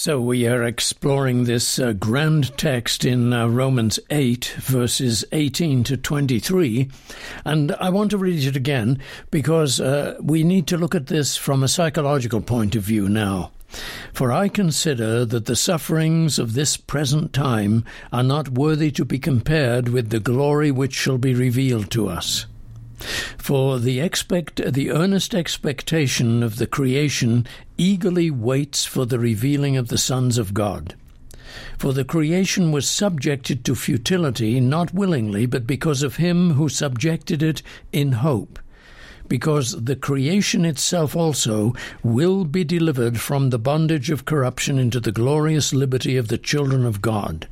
So, we are exploring this uh, grand text in uh, Romans 8, verses 18 to 23. And I want to read it again because uh, we need to look at this from a psychological point of view now. For I consider that the sufferings of this present time are not worthy to be compared with the glory which shall be revealed to us. For the expect the earnest expectation of the creation eagerly waits for the revealing of the sons of God. For the creation was subjected to futility not willingly, but because of him who subjected it in hope. Because the creation itself also will be delivered from the bondage of corruption into the glorious liberty of the children of God.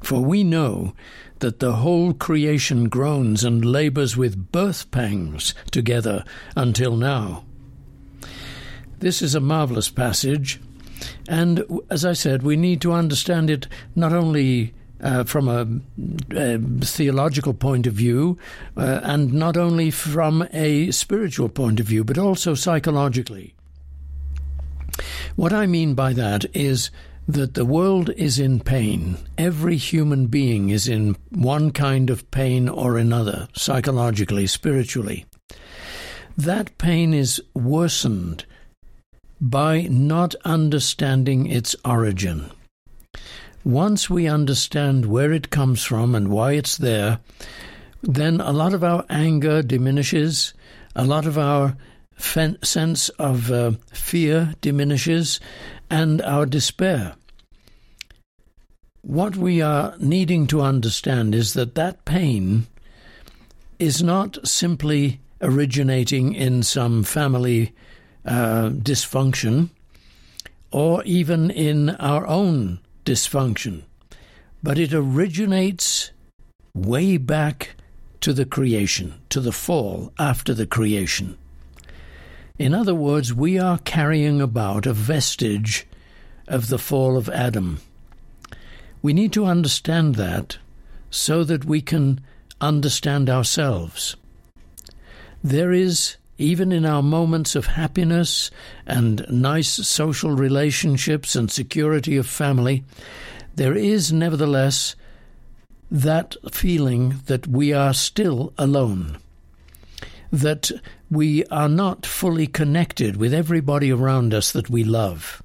For we know that the whole creation groans and labours with birth pangs together until now. This is a marvellous passage, and as I said, we need to understand it not only uh, from a, a, theological point of view, uh, and not only from a spiritual point of view, but also psychologically. What I mean by that is that the world is in pain. Every human being is in one kind of pain or another, psychologically, spiritually. That pain is worsened by not understanding its origin. Once we understand where it comes from and why it's there, then a lot of our anger diminishes, a lot of our sense of uh, fear diminishes, and our despair. What we are needing to understand is that that pain is not simply originating in some family uh, dysfunction or even in our own dysfunction, but it originates way back to the creation, to the fall after the creation. In other words, we are carrying about a vestige of the fall of Adam. We need to understand that so that we can understand ourselves. There is, even in our moments of happiness and nice social relationships and security of family, there is nevertheless that feeling that we are still alone, that we are not fully connected with everybody around us that we love.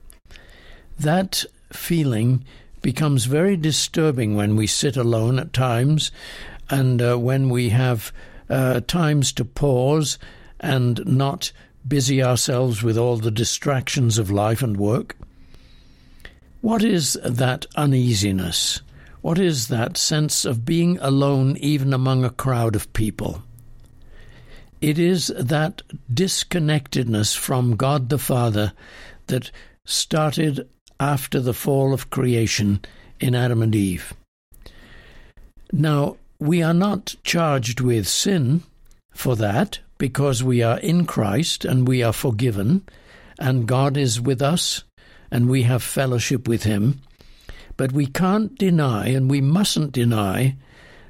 That feeling becomes very disturbing when we sit alone at times and uh, when we have uh, times to pause and not busy ourselves with all the distractions of life and work. What is that uneasiness? What is that sense of being alone even among a crowd of people? It is that disconnectedness from God the Father that started after the fall of creation in Adam and Eve. Now, we are not charged with sin for that because we are in Christ and we are forgiven, and God is with us and we have fellowship with Him. But we can't deny and we mustn't deny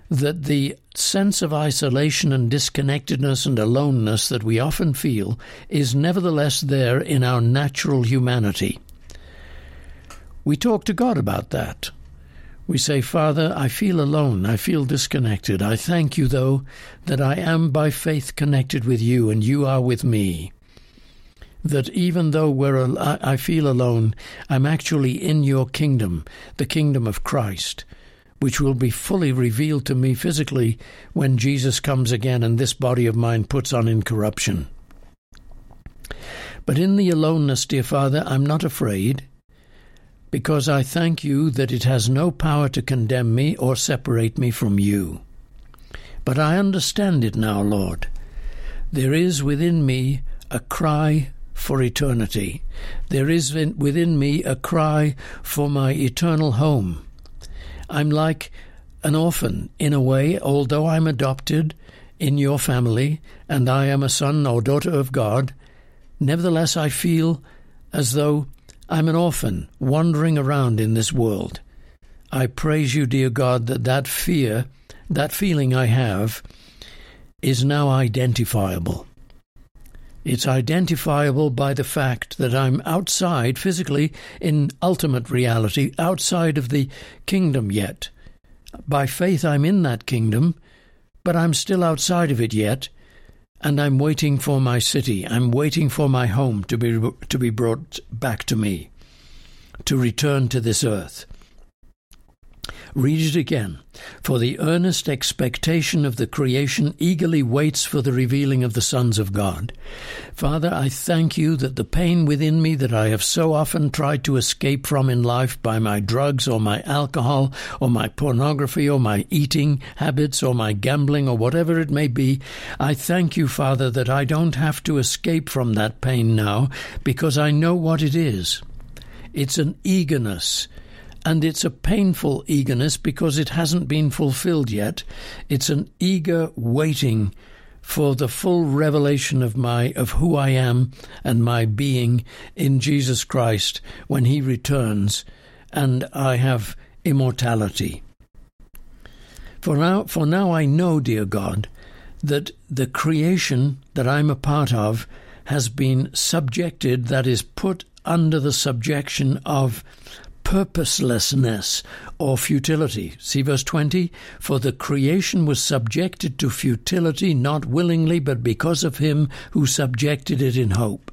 that the sense of isolation and disconnectedness and aloneness that we often feel is nevertheless there in our natural humanity. We talk to God about that. We say, Father, I feel alone. I feel disconnected. I thank you, though, that I am by faith connected with you and you are with me. That even though we're, I feel alone, I'm actually in your kingdom, the kingdom of Christ, which will be fully revealed to me physically when Jesus comes again and this body of mine puts on incorruption. But in the aloneness, dear Father, I'm not afraid because I thank you that it has no power to condemn me or separate me from you. But I understand it now, Lord. There is within me a cry for eternity. There is within me a cry for my eternal home. I'm like an orphan, in a way, although I'm adopted in your family and I am a son or daughter of God. Nevertheless, I feel as though I'm an orphan wandering around in this world. I praise you, dear God, that that fear, that feeling I have, is now identifiable. It's identifiable by the fact that I'm outside, physically, in ultimate reality, outside of the kingdom yet. By faith, I'm in that kingdom, but I'm still outside of it yet, and I'm waiting for my city. I'm waiting for my home to be, to be brought back to me, to return to this earth. Read it again. For the earnest expectation of the creation eagerly waits for the revealing of the sons of God. Father, I thank you that the pain within me that I have so often tried to escape from in life by my drugs or my alcohol or my pornography or my eating habits or my gambling or whatever it may be, I thank you, Father, that I don't have to escape from that pain now because I know what it is. It's an eagerness and it's a painful eagerness because it hasn't been fulfilled yet. It's an eager waiting for the full revelation of my of who I am and my being in Jesus Christ when he returns and I have immortality. For now for now I know, dear God, that the creation that I'm a part of has been subjected, that is put under the subjection of purposelessness or futility. See verse 20? For the creation was subjected to futility not willingly, but because of him who subjected it in hope.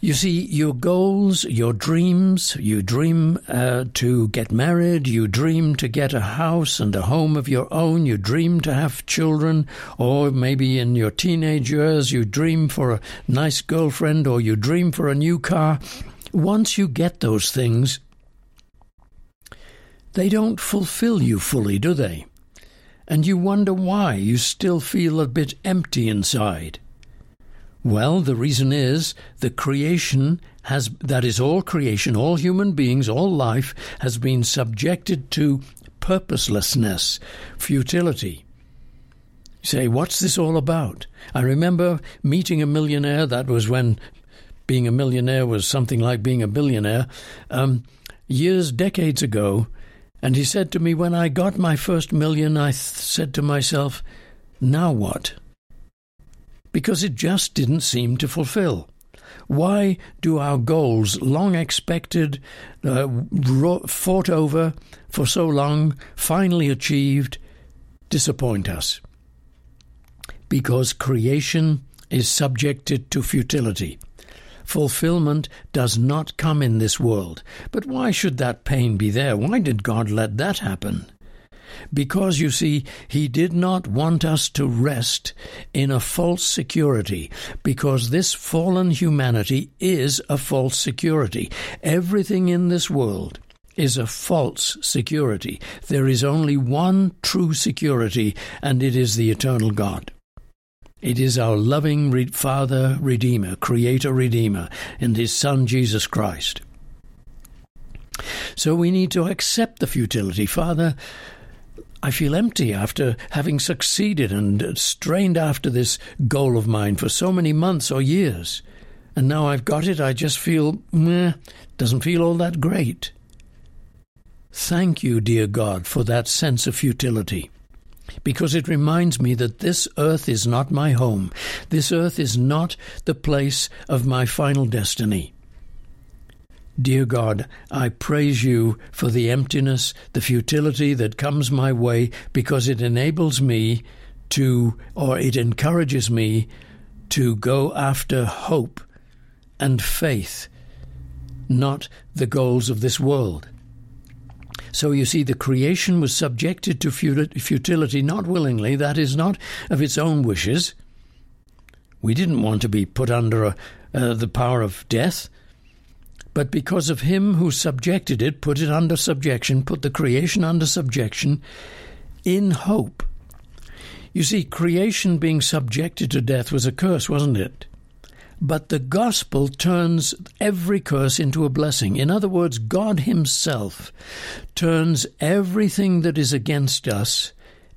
You see, your goals, your dreams, you dream uh, to get married, you dream to get a house and a home of your own, you dream to have children, or maybe in your teenage years you dream for a nice girlfriend, or you dream for a new car once you get those things, they don't fulfill you fully, do they? And you wonder why you still feel a bit empty inside. Well, the reason is the creation has, that is, all creation, all human beings, all life, has been subjected to purposelessness, futility. Say, what's this all about? I remember meeting a millionaire, that was when being a millionaire was something like being a billionaire, um, years, decades ago. And he said to me, when I got my first million, I th- said to myself, now what? Because it just didn't seem to fulfill. Why do our goals, long expected, uh, fought over for so long, finally achieved, disappoint us? Because creation is subjected to futility. Fulfillment does not come in this world. But why should that pain be there? Why did God let that happen? Because, you see, He did not want us to rest in a false security, because this fallen humanity is a false security. Everything in this world is a false security. There is only one true security, and it is the eternal God. It is our loving Father Redeemer, Creator Redeemer, and His Son Jesus Christ. So we need to accept the futility. Father, I feel empty after having succeeded and strained after this goal of mine for so many months or years. And now I've got it, I just feel, meh, doesn't feel all that great. Thank you, dear God, for that sense of futility because it reminds me that this earth is not my home. This earth is not the place of my final destiny. Dear God, I praise you for the emptiness, the futility that comes my way because it enables me to, or it encourages me to go after hope and faith, not the goals of this world. So you see, the creation was subjected to futility not willingly, that is, not of its own wishes. We didn't want to be put under a, uh, the power of death, but because of him who subjected it, put it under subjection, put the creation under subjection, in hope. You see, creation being subjected to death was a curse, wasn't it? But the gospel turns every curse into a blessing. In other words, God Himself turns everything that is against us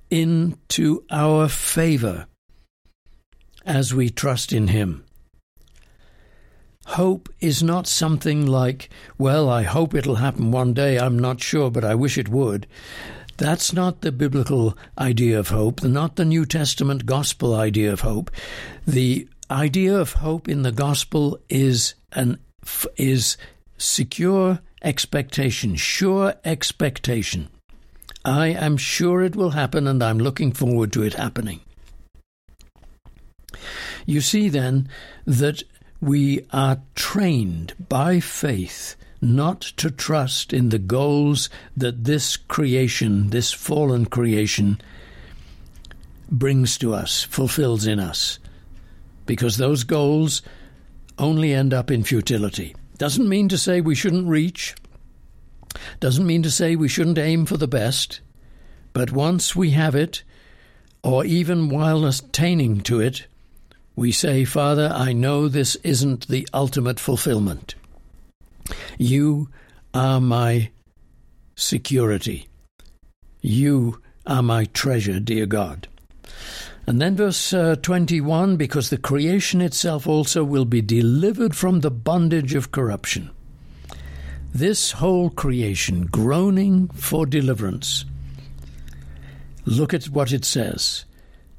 into our favor as we trust in Him. Hope is not something like, well, I hope it'll happen one day, I'm not sure, but I wish it would. That's not the biblical idea of hope, not the New Testament gospel idea of hope. The idea of hope in the gospel is an is secure expectation, sure expectation. I am sure it will happen and I'm looking forward to it happening. You see then that we are trained by faith not to trust in the goals that this creation, this fallen creation, brings to us, fulfills in us. Because those goals only end up in futility. Doesn't mean to say we shouldn't reach, doesn't mean to say we shouldn't aim for the best, but once we have it, or even while attaining to it, we say, Father, I know this isn't the ultimate fulfillment. You are my security. You are my treasure, dear God. And then verse uh, 21 because the creation itself also will be delivered from the bondage of corruption. This whole creation groaning for deliverance. Look at what it says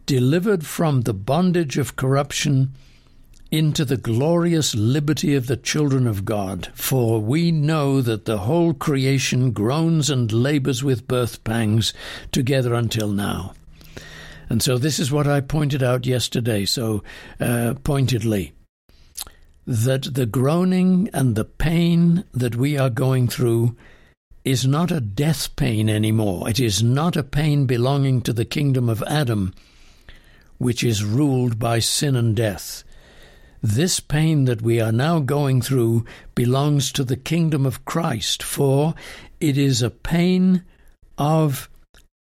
delivered from the bondage of corruption into the glorious liberty of the children of God. For we know that the whole creation groans and labors with birth pangs together until now. And so this is what I pointed out yesterday, so uh, pointedly that the groaning and the pain that we are going through is not a death pain anymore. It is not a pain belonging to the kingdom of Adam, which is ruled by sin and death. This pain that we are now going through belongs to the kingdom of Christ, for it is a pain of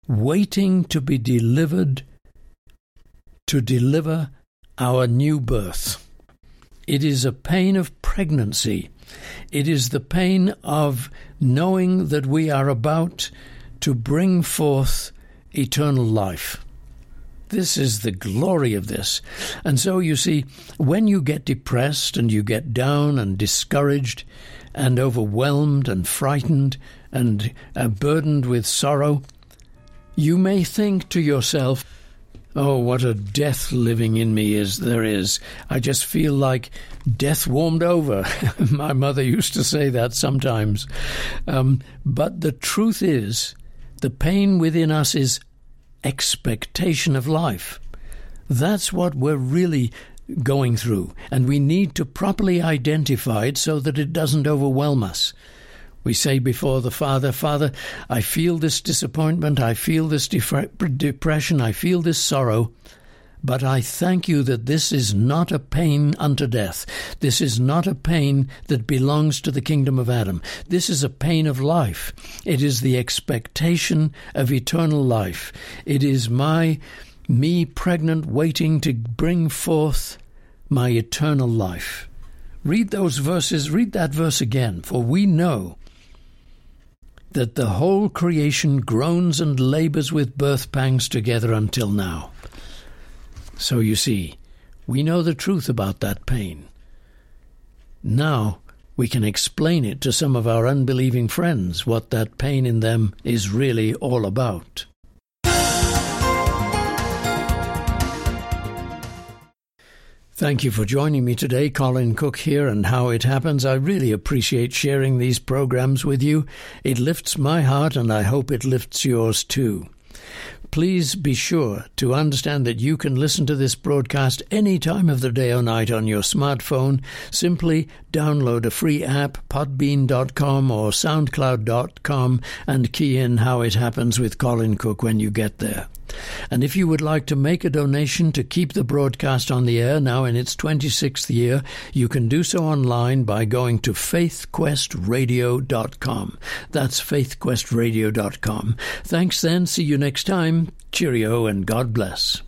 waiting to be delivered, to deliver our new birth. It is a pain of pregnancy. It is the pain of knowing that we are about to bring forth eternal life. This is the glory of this. And so you see, when you get depressed and you get down and discouraged and overwhelmed and frightened and uh, burdened with sorrow, you may think to yourself, Oh, what a death living in me is there is. I just feel like death warmed over. My mother used to say that sometimes. Um, but the truth is, the pain within us is expectation of life. That's what we're really going through, and we need to properly identify it so that it doesn't overwhelm us. We say before the Father, Father, I feel this disappointment, I feel this depression, I feel this sorrow, but I thank you that this is not a pain unto death. This is not a pain that belongs to the kingdom of Adam. This is a pain of life. It is the expectation of eternal life. It is my, me pregnant, waiting to bring forth my eternal life. Read those verses, read that verse again, for we know that the whole creation groans and labors with birth pangs together until now. So you see, we know the truth about that pain. Now we can explain it to some of our unbelieving friends what that pain in them is really all about. Thank you for joining me today. Colin Cook here, and how it happens. I really appreciate sharing these programs with you. It lifts my heart, and I hope it lifts yours too. Please be sure to understand that you can listen to this broadcast any time of the day or night on your smartphone. Simply download a free app, podbean.com or soundcloud.com, and key in how it happens with Colin Cook when you get there. And if you would like to make a donation to keep the broadcast on the air now in its 26th year, you can do so online by going to faithquestradio.com. That's faithquestradio.com. Thanks then. See you next time. Cheerio and God bless.